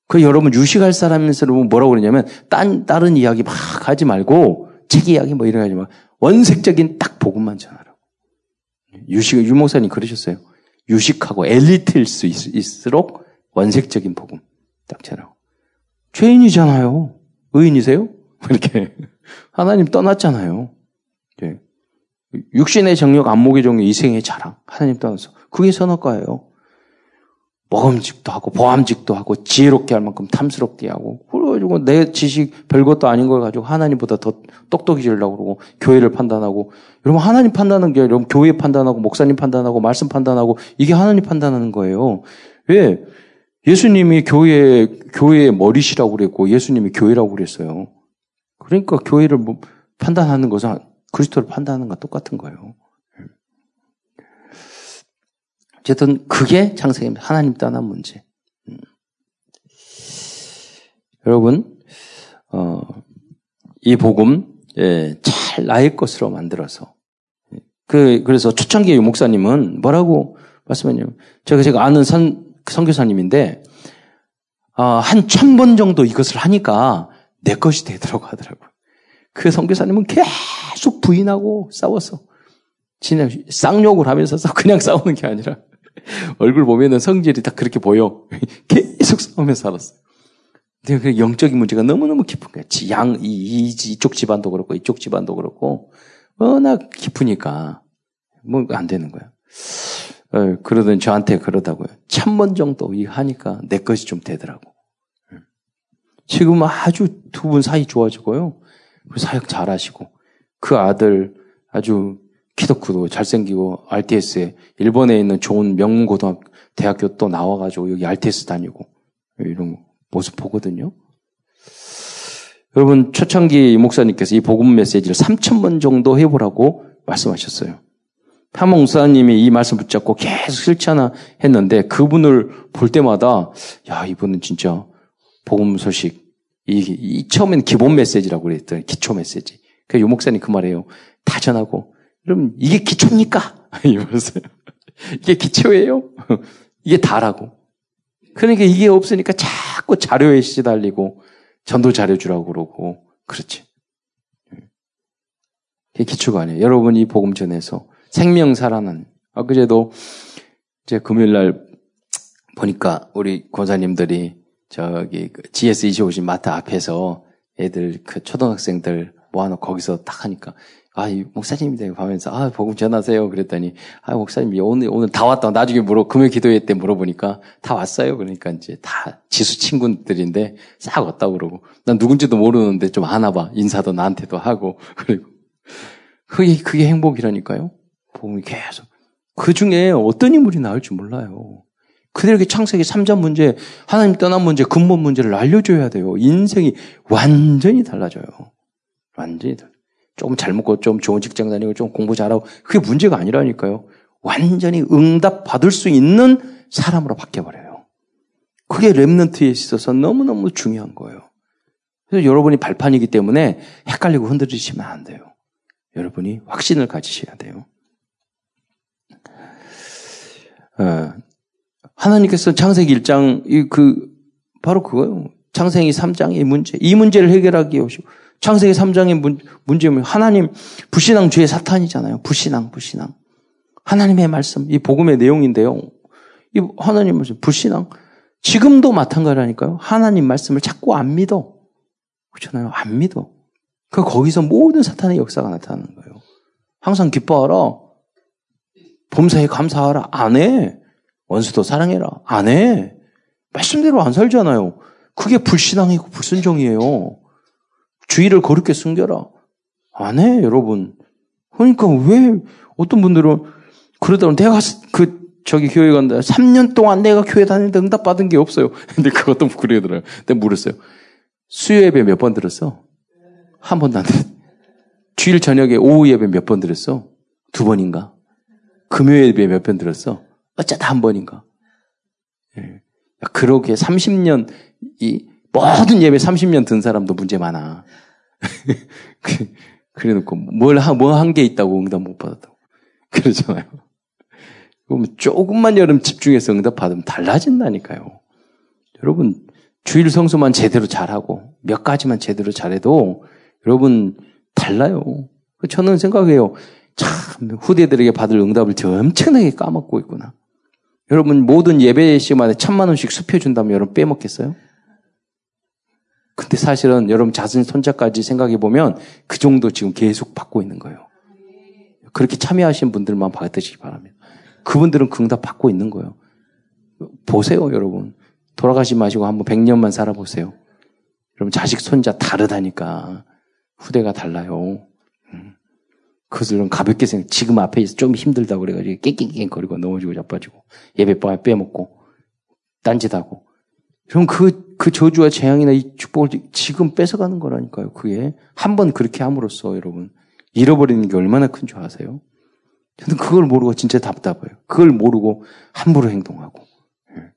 그 여러분 유식할 사람에서 뭐라고 그러냐면 딴 다른 이야기 막 하지 말고 책 이야기 뭐 이런 하지 마. 원색적인 딱 복음만 전하라고. 유식 유목사님 그러셨어요. 유식하고 엘리트일 수 있, 을록 원색적인 복음 딱 전하고. 죄인이잖아요. 의인이세요? [laughs] 이렇게 하나님 떠났잖아요. 네. 육신의 정력, 안목의 정력, 이생의 자랑 하나님 떠나서 그게 선악과예요. 먹음직도 하고 보암직도 하고 지혜롭게 할 만큼 탐스럽게 하고 그래가지고 내 지식 별것도 아닌 걸 가지고 하나님보다 더 똑똑해지려고 그러고 교회를 판단하고 여러분 하나님 판단하는 게 여러분 교회 판단하고 목사님 판단하고 말씀 판단하고 이게 하나님 판단하는 거예요. 왜? 예수님이 교회 교회의 머리시라고 그랬고 예수님이 교회라고 그랬어요. 그러니까 교회를 뭐 판단하는 것은 그리스도를 판단하는 것과 똑같은 거예요. 어쨌든 그게 창세기입니다. 하나님 떠난 문제. 음. 여러분, 어, 이 복음 예, 잘 나의 것으로 만들어서 그 그래서 초창기 목사님은 뭐라고 말씀하냐면 제가 제가 아는 선 선교사님인데 어, 한천 번 정도 이것을 하니까 내 것이 되더라고 하더라고요. 그 선교사님은 계속 부인하고 싸웠어. 진짜 쌍욕을 하면서 그냥 싸우는 게 아니라 [laughs] 얼굴 보면은 성질이 다 그렇게 보여. [laughs] 계속 싸우면서 살았어요. 근데 그 영적인 문제가 너무너무 깊은 거야. 양, 이, 이, 이쪽 집안도 그렇고, 이쪽 집안도 그렇고, 워낙 깊으니까, 뭐, 안 되는 거야. 어, 그러던 저한테 그러다고요. 천번 정도 이 하니까 내 것이 좀 되더라고. 지금 아주 두 분 사이 좋아지고요. 사역 잘 하시고, 그 아들 아주 키도 크고 잘생기고 RTS에 일본에 있는 좋은 명문 고등학교 대학교 또 나와가지고 여기 RTS 다니고 이런 모습 보거든요. 여러분 초창기 목사님께서 이 복음 메시지를 3천 번 정도 해보라고 말씀하셨어요. 한 목사님이 이 말씀 붙잡고 계속 실천하 했는데 그분을 볼 때마다 야 이분은 진짜 복음 소식 이, 이 처음엔 기본 메시지라고 그랬더니 기초 메시지. 그유 목사님 그 말이에요. 다 전하고 그럼 이게 기초입니까? [laughs] 이러면서요. 이게 기초예요? [laughs] 이게 다라고. 그러니까 이게 없으니까 자꾸 자료에 시달리고 전도 자료 주라고 그러고 그렇지. 이게 기초가 아니에요. 여러분이 복음 전해서 생명 살아난 엊그제도 이제 금요일 날 보니까 우리 권사님들이 저기 GS25신 마트 앞에서 애들 그 초등학생들 모아놓고 거기서 딱 하니까 아, 이 목사님들 가면서 아, 복음 전하세요. 그랬더니 아, 목사님 오늘 오늘 다 왔다. 나중에 물어 금요 기도회 때 물어보니까 다 왔어요. 그러니까 이제 다 지수 친구들인데 싹 왔다고 그러고 난 누군지도 모르는데 좀 아나 봐. 인사도 나한테도 하고 [laughs] 그리고 그게 그게 행복이라니까요. 복음이 계속 그 중에 어떤 인물이 나올 줄 몰라요. 그들에게 창세기 3장 문제, 하나님 떠난 문제, 근본 문제를 알려줘야 돼요. 인생이 완전히 달라져요. 완전히 달라요. 조금 잘 먹고 좀 좋은 직장 다니고 좀 공부 잘하고 그게 문제가 아니라니까요. 완전히 응답 받을 수 있는 사람으로 바뀌어 버려요. 그게 랩런트에 있어서 너무너무 중요한 거예요. 그래서 여러분이 발판이기 때문에 헷갈리고 흔들리시면 안 돼요. 여러분이 확신을 가지셔야 돼요. 어, 하나님께서 창세기 1장, 그, 바로 그거예요. 창세기 3장의 문제. 이 문제를 해결하기 위해 오시고, 창세기 3장의 문, 문제는 하나님 불신앙 죄의 사탄이잖아요. 불신앙, 불신앙. 하나님의 말씀, 이 복음의 내용인데요. 이 하나님 말씀, 불신앙. 지금도 마찬가지라니까요. 하나님 말씀을 자꾸 안 믿어. 그렇잖아요. 안 믿어. 그 거기서 모든 사탄의 역사가 나타나는 거예요. 항상 기뻐하라. 범사에 감사하라. 안 해. 원수도 사랑해라. 안 해. 말씀대로 안 살잖아요. 그게 불신앙이고 불순종이에요. 주의를 거룩게 숨겨라. 안 해, 여러분. 그러니까 왜 어떤 분들은 그러다 내가 그 저기 교회 간다. 3년 동안 내가 교회 다니는데 응답 받은 게 없어요. [laughs] 근데 그것도 그러더라고요. 근데 물었어요. 수요 예배 몇 번 들었어? 한 번도 안 들었어. 주일 저녁에 오후 예배 몇 번 들었어? 두 번인가? 금요 예배 몇 번 들었어? 어쩌다 한 번인가? 예. 그러게 30년 이 모든 예배 30년 든 사람도 문제 많아. [laughs] 그래 놓고 뭘, 한, 뭐한 게 있다고 응답 못 받았다고. [laughs] 그러잖아요. 그럼 조금만 여러분 집중해서 응답 받으면 달라진다니까요. 여러분, 주일 성수만 제대로 잘하고, 몇 가지만 제대로 잘해도, 여러분, 달라요. 저는 생각해요. 참, 후대들에게 받을 응답을 저 엄청나게 까먹고 있구나. 여러분, 모든 예배 시간에 천만 원씩 수표 준다면 여러분 빼먹겠어요? 근데 사실은 여러분 자신 손자까지 생각해 보면 그 정도 지금 계속 받고 있는 거예요. 그렇게 참여하신 분들만 받으시기 바랍니다. 그분들은 그 응답 받고 있는 거예요. 보세요, 여러분. 돌아가지 마시고 한번 100년만 살아보세요. 여러분 자식 손자 다르다니까. 후대가 달라요. 음. 그것을 가볍게 생각, 지금 앞에 있어 좀 힘들다고 그래가지고 깽깽깽거리고 넘어지고 자빠지고 예배 빼먹고 딴짓하고. 그럼 그, 그 저주와 재앙이나 이 축복을 지금 뺏어가는 거라니까요. 그게 한 번 그렇게 함으로써 여러분 잃어버리는 게 얼마나 큰 줄 아세요? 저는 그걸 모르고 진짜 답답해요. 그걸 모르고 함부로 행동하고 예.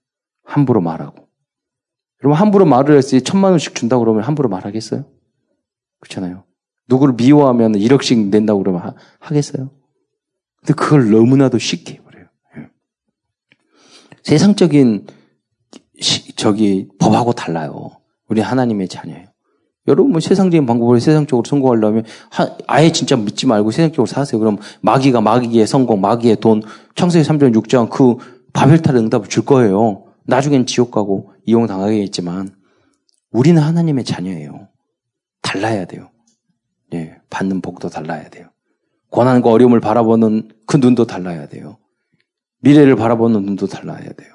함부로 말하고. 여러분 함부로 말을 했을 때 천만 원씩 준다고 그러면 함부로 말하겠어요? 그렇잖아요. 누구를 미워하면 1억씩 낸다고 그러면 하, 하겠어요? 근데 그걸 너무나도 쉽게 해버려요. 예. 세상적인 시, 저기 법하고 달라요. 우리 하나님의 자녀예요. 여러분 뭐 세상적인 방법으로 세상적으로 성공하려면 하, 아예 진짜 믿지 말고 세상적으로 사세요. 그럼 마귀가 마귀의 성공, 마귀의 돈, 창세기 3장 6장 그 바벨탈의 응답을 줄 거예요. 나중엔 지옥 가고 이용 당하겠지만 우리는 하나님의 자녀예요. 달라야 돼요. 예, 받는 복도 달라야 돼요. 고난과 어려움을 바라보는 그 눈도 달라야 돼요. 미래를 바라보는 눈도 달라야 돼요.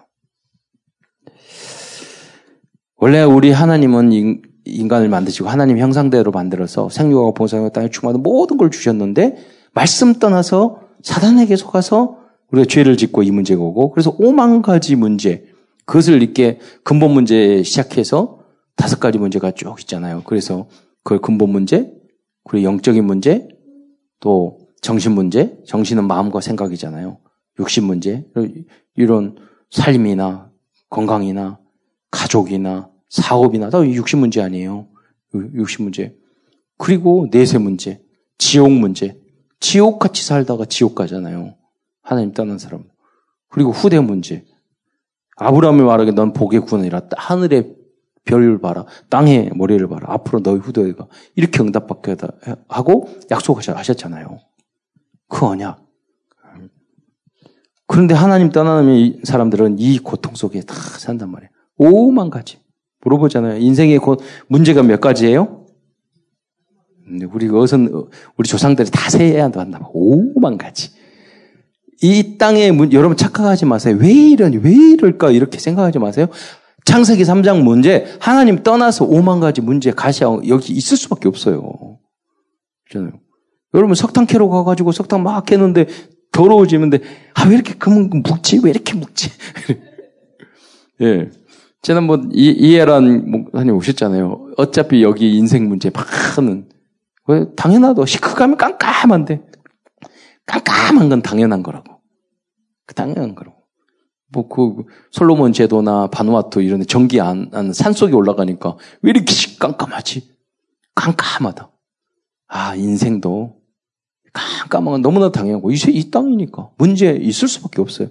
원래 우리 하나님은 인간을 만드시고 하나님 형상대로 만들어서 생육하고 봉사하고 땅에 충만한 모든 걸 주셨는데 말씀 떠나서 사단에게 속아서 우리가 죄를 짓고 이 문제가 오고 그래서 오만 가지 문제 그것을 이렇게 근본 문제 시작해서 다섯 가지 문제가 쭉 있잖아요. 그래서 그 근본 문제, 그리고 영적인 문제, 또 정신 문제, 정신은 마음과 생각이잖아요. 육신 문제, 이런 삶이나 건강이나 가족이나 사업이나 다 육신 문제 아니에요. 육신 문제. 그리고 내세 문제, 지옥 문제. 지옥같이 살다가 지옥 가잖아요. 하나님 떠난 사람. 그리고 후대 문제. 아브라함이 말하기에 넌 복의 구원이라 하늘의 별을 봐라. 땅의 머리를 봐라. 앞으로 너희 후대가 이렇게 응답받게 하고 약속하셨잖아요. 그 언약. 그런데 하나님 떠나는 사람들은 이 고통 속에 다 산단 말이에요. 오만 가지. 물어보잖아요. 인생의 곧 문제가 몇 가지예요? 우리 어선 우리 조상들이 다 세야 한다. 오만 가지. 이 땅에 여러분 착각하지 마세요. 왜 이러니? 왜 이럴까? 이렇게 생각하지 마세요. 창세기 3장 문제 하나님 떠나서 오만 가지 문제 가시하 여기 있을 수밖에 없어요. 그렇잖아요. 여러분 석탄 캐러 가가지고 석탄 막 캐는데 더러워지는데 아 왜 이렇게 금은 묵지? 왜 이렇게 묵지? [laughs] 예. 지난번 이, 이해란 목사님 오셨잖아요. 어차피 여기 인생 문제 막 하는. 왜? 당연하도 시크가면 깜깜한데. 깜깜한 건 당연한 거라고. 그 당연한 거라고. 뭐, 그, 솔로몬 제도나 바누아투 이런 데 전기 안, 안, 산 속에 올라가니까 왜 이렇게 깜깜하지? 깜깜하다. 아, 인생도 깜깜한 건 너무나 당연하고, 이, 이 땅이니까. 문제 있을 수밖에 없어요.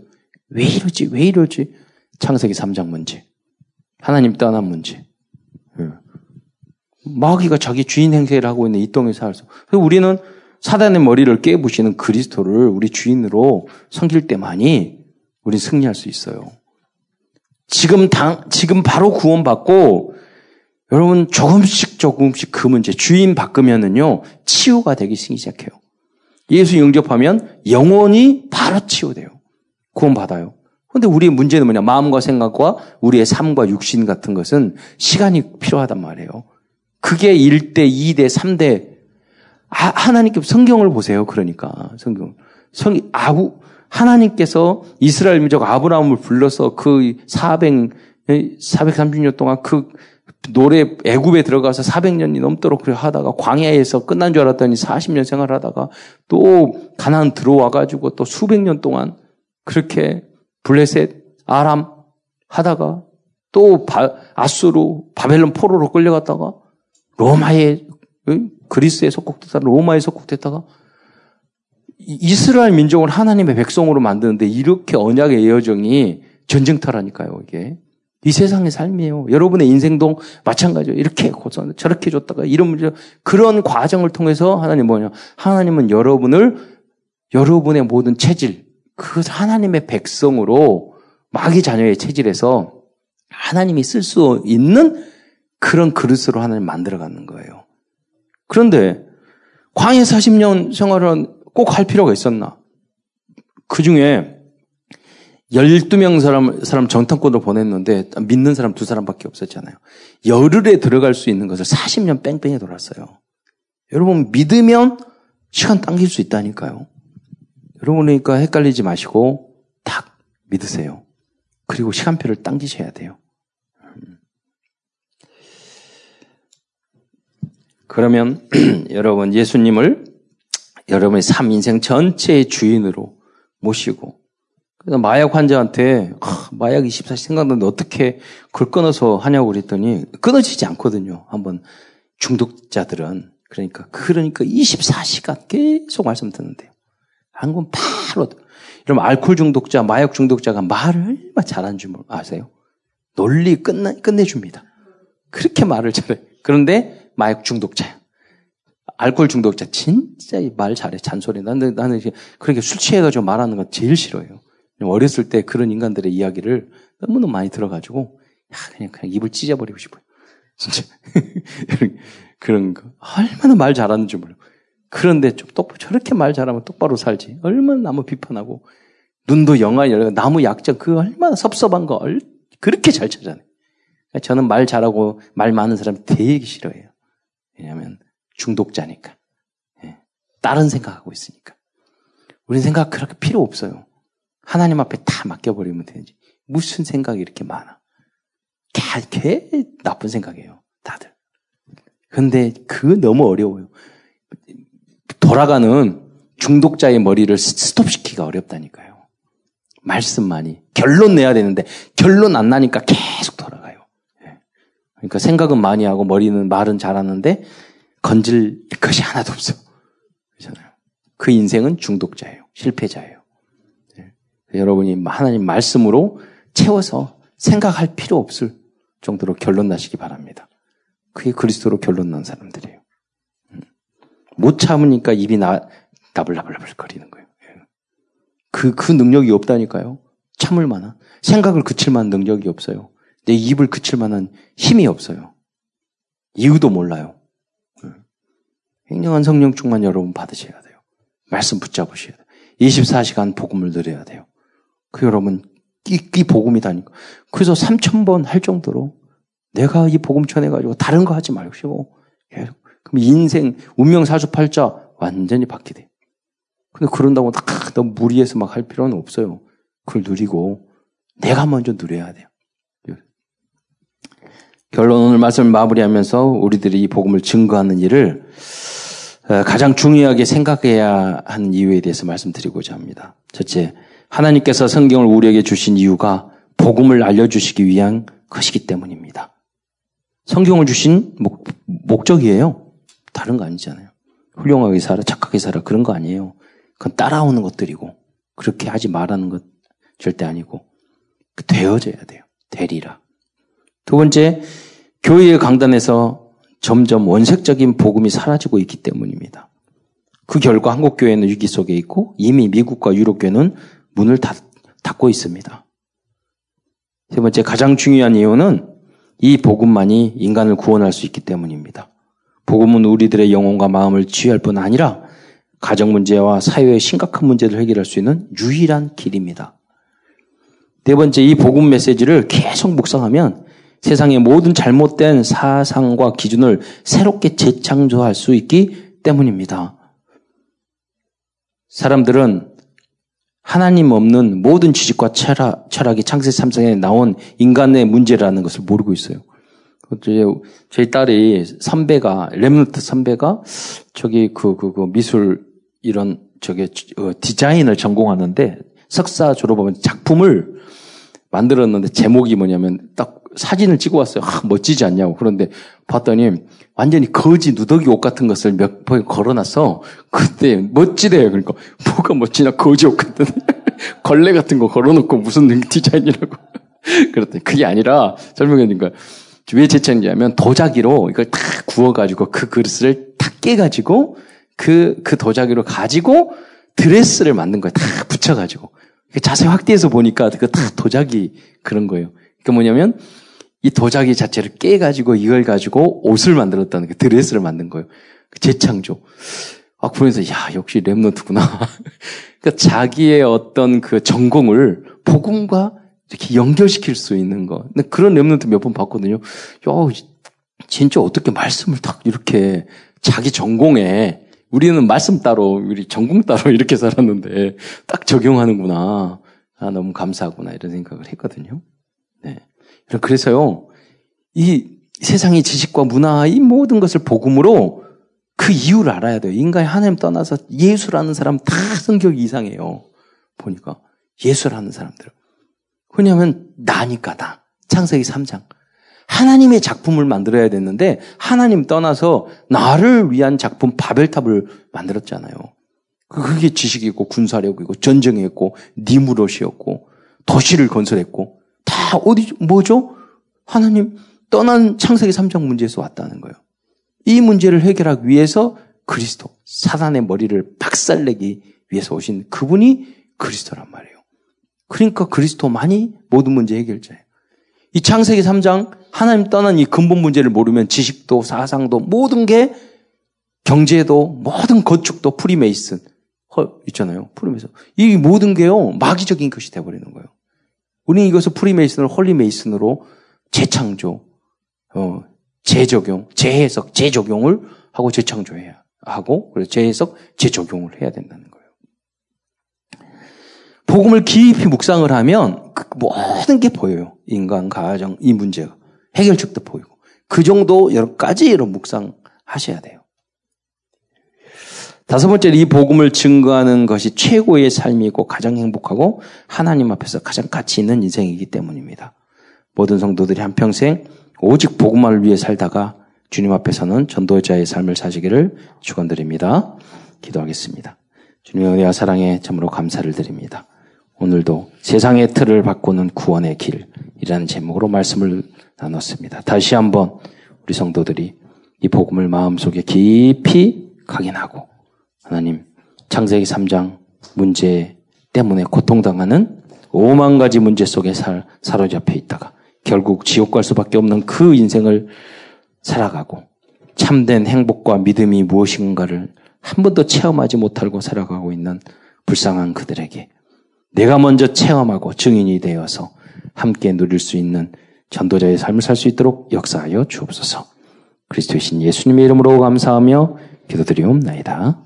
왜 이러지? 왜 이러지? 창세기 3장 문제. 하나님 떠난 문제. 예. 마귀가 자기 주인 행세를 하고 있는 이 땅에 살아서. 우리는 사단의 머리를 깨부시는 그리스도를 우리 주인으로 섬길 때만이 우리 승리할 수 있어요. 지금 당, 지금 바로 구원받고 여러분 조금씩 조금씩 그 문제 주인 바꾸면은요 치유가 되기 시작해요. 예수 영접하면 영원히 바로 치유돼요. 구원 받아요. 근데 우리의 문제는 뭐냐? 마음과 생각과 우리의 삶과 육신 같은 것은 시간이 필요하단 말이에요. 그게 1대, 2대, 3대. 아, 하나님께 성경을 보세요. 그러니까. 성경. 성, 아우, 하나님께서 이스라엘 민족 아브라함을 불러서 그 400, 430년 동안 그 노래 애굽에 들어가서 400년이 넘도록 그래 하다가 광야에서 끝난 줄 알았더니 40년 생활하다가 또 가나안 들어와 가지고 또 수백 년 동안 그렇게 블레셋, 아람 하다가 또 바, 아수로 바벨론 포로로 끌려갔다가 로마에 그리스에 속국됐다가 로마에 속국됐다가 이스라엘 민족을 하나님의 백성으로 만드는데 이렇게 언약의 여정이 전쟁터라니까요, 이게. 이 세상의 삶이에요. 여러분의 인생도 마찬가지예요. 이렇게 고선 저렇게 줬다가 이런 문제 그런 과정을 통해서 하나님 뭐냐? 하나님은 여러분을 여러분의 모든 체질 그 하나님의 백성으로 마귀 자녀의 체질에서 하나님이 쓸 수 있는 그런 그릇으로 하나님 만들어 가는 거예요. 그런데 광해 40년 생활은 꼭 할 필요가 있었나? 그 중에 12명 사람, 사람 정탐꾼으로 보냈는데 믿는 사람 두 사람밖에 없었잖아요. 열흘에 들어갈 수 있는 것을 40년 뺑뺑이 돌았어요. 여러분, 믿으면 시간 당길 수 있다니까요. 여러분, 그러니까 헷갈리지 마시고 딱 믿으세요. 그리고 시간표를 당기셔야 돼요. 그러면 [clears throat] 여러분 예수님을 여러분의 삶 인생 전체의 주인으로 모시고 그래서 마약 환자한테 아, 마약 24시 생각나는데 어떻게 그걸 끊어서 하냐고 그랬더니 끊어지지 않거든요. 한번 중독자들은 그러니까 그러니까 24시간 계속 말씀 듣는데요. 한건 바로 여러분 알코올 중독자, 마약 중독자가 말을 얼마나 잘하는 줄 아세요? 논리 끝나, 끝내줍니다. 그렇게 말을 잘해. 그런데 마약 중독자야. 알코올 중독자 진짜 말 잘해 잔소리. 나는 나는 그렇게 술 취해가지고 말하는 거 제일 싫어요. 어렸을 때 그런 인간들의 이야기를 너무너무 많이 들어가지고 야, 그냥 그냥 입을 찢어버리고 싶어요. 진짜 [laughs] 그런 거 얼마나 말 잘하는 줄 몰라. 그런데 좀 똑, 저렇게 말 잘하면 똑바로 살지. 얼마나 나무 비판하고, 눈도 영화 열고, 나무 약점, 그 얼마나 섭섭한 거, 그렇게 잘 찾아내. 저는 말 잘하고, 말 많은 사람 되게 싫어해요. 왜냐하면 중독자니까. 예. 다른 생각하고 있으니까. 우린 생각 그렇게 필요 없어요. 하나님 앞에 다 맡겨버리면 되지. 무슨 생각이 이렇게 많아. 개, 개 나쁜 생각이에요. 다들. 근데 그 너무 어려워요. 돌아가는 중독자의 머리를 스톱시키기가 어렵다니까요. 말씀만이. 결론 내야 되는데 결론 안 나니까 계속 돌아가요. 예. 그러니까 생각은 많이 하고 머리는 말은 잘하는데 건질 것이 하나도 없어. 그렇잖아요. 그 인생은 중독자예요. 실패자예요. 예. 여러분이 하나님 말씀으로 채워서 생각할 필요 없을 정도로 결론 나시기 바랍니다. 그게 그리스도로 결론 난 사람들이에요. 못 참으니까 입이 나, 나불나불나불 거리는 거예요. 예. 그, 그 능력이 없다니까요. 참을 만한. 생각을 그칠 만한 능력이 없어요. 내 입을 그칠 만한 힘이 없어요. 이유도 몰라요. 행정한 예. 성령 충만 여러분 받으셔야 돼요. 말씀 붙잡으셔야 돼요. 24시간 복음을 들어야 돼요. 그 여러분, 이, 이 복음이다니까. 그래서 3천번 할 정도로 내가 이 복음 전해가지고 다른 거 하지 말고 계속 그럼 인생, 운명 사주팔자 완전히 바뀌대. 근데 그런다고 딱 너무 무리해서 막 할 필요는 없어요. 그걸 누리고 내가 먼저 누려야 돼요. 결론 오늘 말씀을 마무리하면서 우리들이 이 복음을 증거하는 일을 어, 가장 중요하게 생각해야 하는 이유에 대해서 말씀드리고자 합니다. 첫째, 하나님께서 성경을 우리에게 주신 이유가 복음을 알려주시기 위한 것이기 때문입니다. 성경을 주신 목, 목적이에요. 다른 거 아니잖아요. 훌륭하게 살아, 착하게 살아. 그런 거 아니에요. 그건 따라오는 것들이고, 그렇게 하지 말라는 것 절대 아니고, 그 되어져야 돼요. 되리라. 두 번째, 교회의 강단에서 점점 원색적인 복음이 사라지고 있기 때문입니다. 그 결과 한국 교회는 위기 속에 있고, 이미 미국과 유럽 교회는 문을 닫, 닫고 있습니다. 세 번째, 가장 중요한 이유는 이 복음만이 인간을 구원할 수 있기 때문입니다. 복음은 우리들의 영혼과 마음을 치유할 뿐 아니라 가정 문제와 사회의 심각한 문제를 해결할 수 있는 유일한 길입니다. 네 번째, 이 복음 메시지를 계속 묵상하면 세상의 모든 잘못된 사상과 기준을 새롭게 재창조할 수 있기 때문입니다. 사람들은 하나님 없는 모든 지식과 철학, 철학이 창세 3장에 나온 인간의 문제라는 것을 모르고 있어요. 이제 저희 딸이 선배가 레몬트 선배가 저기 그, 그, 그 미술 이런 저게 어, 디자인을 전공하는데 석사 졸업하면 작품을 만들었는데 제목이 뭐냐면 딱 사진을 찍어 왔어요. 아, 멋지지 않냐고. 그런데 봤더니 완전히 거지 누더기 옷 같은 것을 몇 번 걸어놨어. 그때 멋지대요. 그러니까 뭐가 멋지나 거지 옷 같은 [laughs] 걸레 같은 거 걸어놓고 무슨 [laughs] 디자인이라고. 그랬더니 그게 아니라 설명해주니까 왜 제창이냐면 도자기로 이걸 다 구워가지고 그 그릇을 다 깨가지고 그, 그 도자기로 가지고 드레스를 만든 거예요. 다 붙여가지고. 자세히 확대해서 보니까 그 다 도자기 그런 거예요. 그 뭐냐면 이 도자기 자체를 깨가지고 이걸 가지고 옷을 만들었다는 게 드레스를 만든 거예요. 그 재창조. 아, 그러면서, 야, 역시 랩런트구나. [laughs] 그러니까 자기의 어떤 그 전공을 복음과 이렇게 연결시킬 수 있는 거. 근데 그런 랩런트 몇 번 봤거든요. 야, 진짜 어떻게 말씀을 딱 이렇게 자기 전공에 우리는 말씀 따로, 우리 전공 따로 [laughs] 이렇게 살았는데 딱 적용하는구나. 아, 너무 감사하구나. 이런 생각을 했거든요. 네. 그래서요, 이 세상의 지식과 문화, 이 모든 것을 복음으로 그 이유를 알아야 돼요. 인간이 하나님 떠나서 예수라는 사람 다 성격 이상해요. 보니까. 예수라는 사람들. 왜냐하면 나니까 다. 창세기 3장. 하나님의 작품을 만들어야 됐는데 하나님 떠나서 나를 위한 작품 바벨탑을 만들었잖아요. 그게 지식이고 군사력이고 전쟁이었고 니무롯이었고 도시를 건설했고 다 어디 뭐죠? 하나님 떠난 창세기 3장 문제에서 왔다는 거예요. 이 문제를 해결하기 위해서 그리스도 사단의 머리를 박살내기 위해서 오신 그분이 그리스도란 말이에요. 그러니까 그리스도만이 모든 문제 해결자예요. 이 창세기 3장 하나님 떠난 이 근본 문제를 모르면 지식도 사상도 모든 게 경제도 모든 건축도 프리메이슨 있잖아요. 프리메이슨. 이 모든 게요 마귀적인 것이 돼버리는 거예요. 우리는 이것을 프리메이슨을 Holy Mason으로 재창조, 어, 재적용, 재해석, 재적용을 하고 재창조해야 하고, 그래서 재해석, 재적용을 해야 된다는. 복음을 깊이 묵상을 하면 그 모든 게 보여요. 인간, 가정, 이 문제가. 해결책도 보이고. 그 정도 여러 가지로 묵상하셔야 돼요. 다섯 번째, 이 복음을 증거하는 것이 최고의 삶이고 가장 행복하고 하나님 앞에서 가장 가치 있는 인생이기 때문입니다. 모든 성도들이 한평생 오직 복음만을 위해 살다가 주님 앞에서는 전도자의 삶을 사시기를 축원드립니다. 기도하겠습니다. 주님의 은혜와 사랑에 참으로 감사를 드립니다. 오늘도 세상의 틀을 바꾸는 구원의 길이라는 제목으로 말씀을 나눴습니다. 다시 한번 우리 성도들이 이 복음을 마음속에 깊이 각인하고 하나님 창세기 3장 문제 때문에 고통당하는 5만 가지 문제 속에 살, 사로잡혀 있다가 결국 지옥 갈 수밖에 없는 그 인생을 살아가고 참된 행복과 믿음이 무엇인가를 한 번도 체험하지 못하고 살아가고 있는 불쌍한 그들에게 내가 먼저 체험하고 증인이 되어서 함께 누릴 수 있는 전도자의 삶을 살 수 있도록 역사하여 주옵소서. 그리스도의 신 예수님의 이름으로 감사하며 기도드리옵나이다.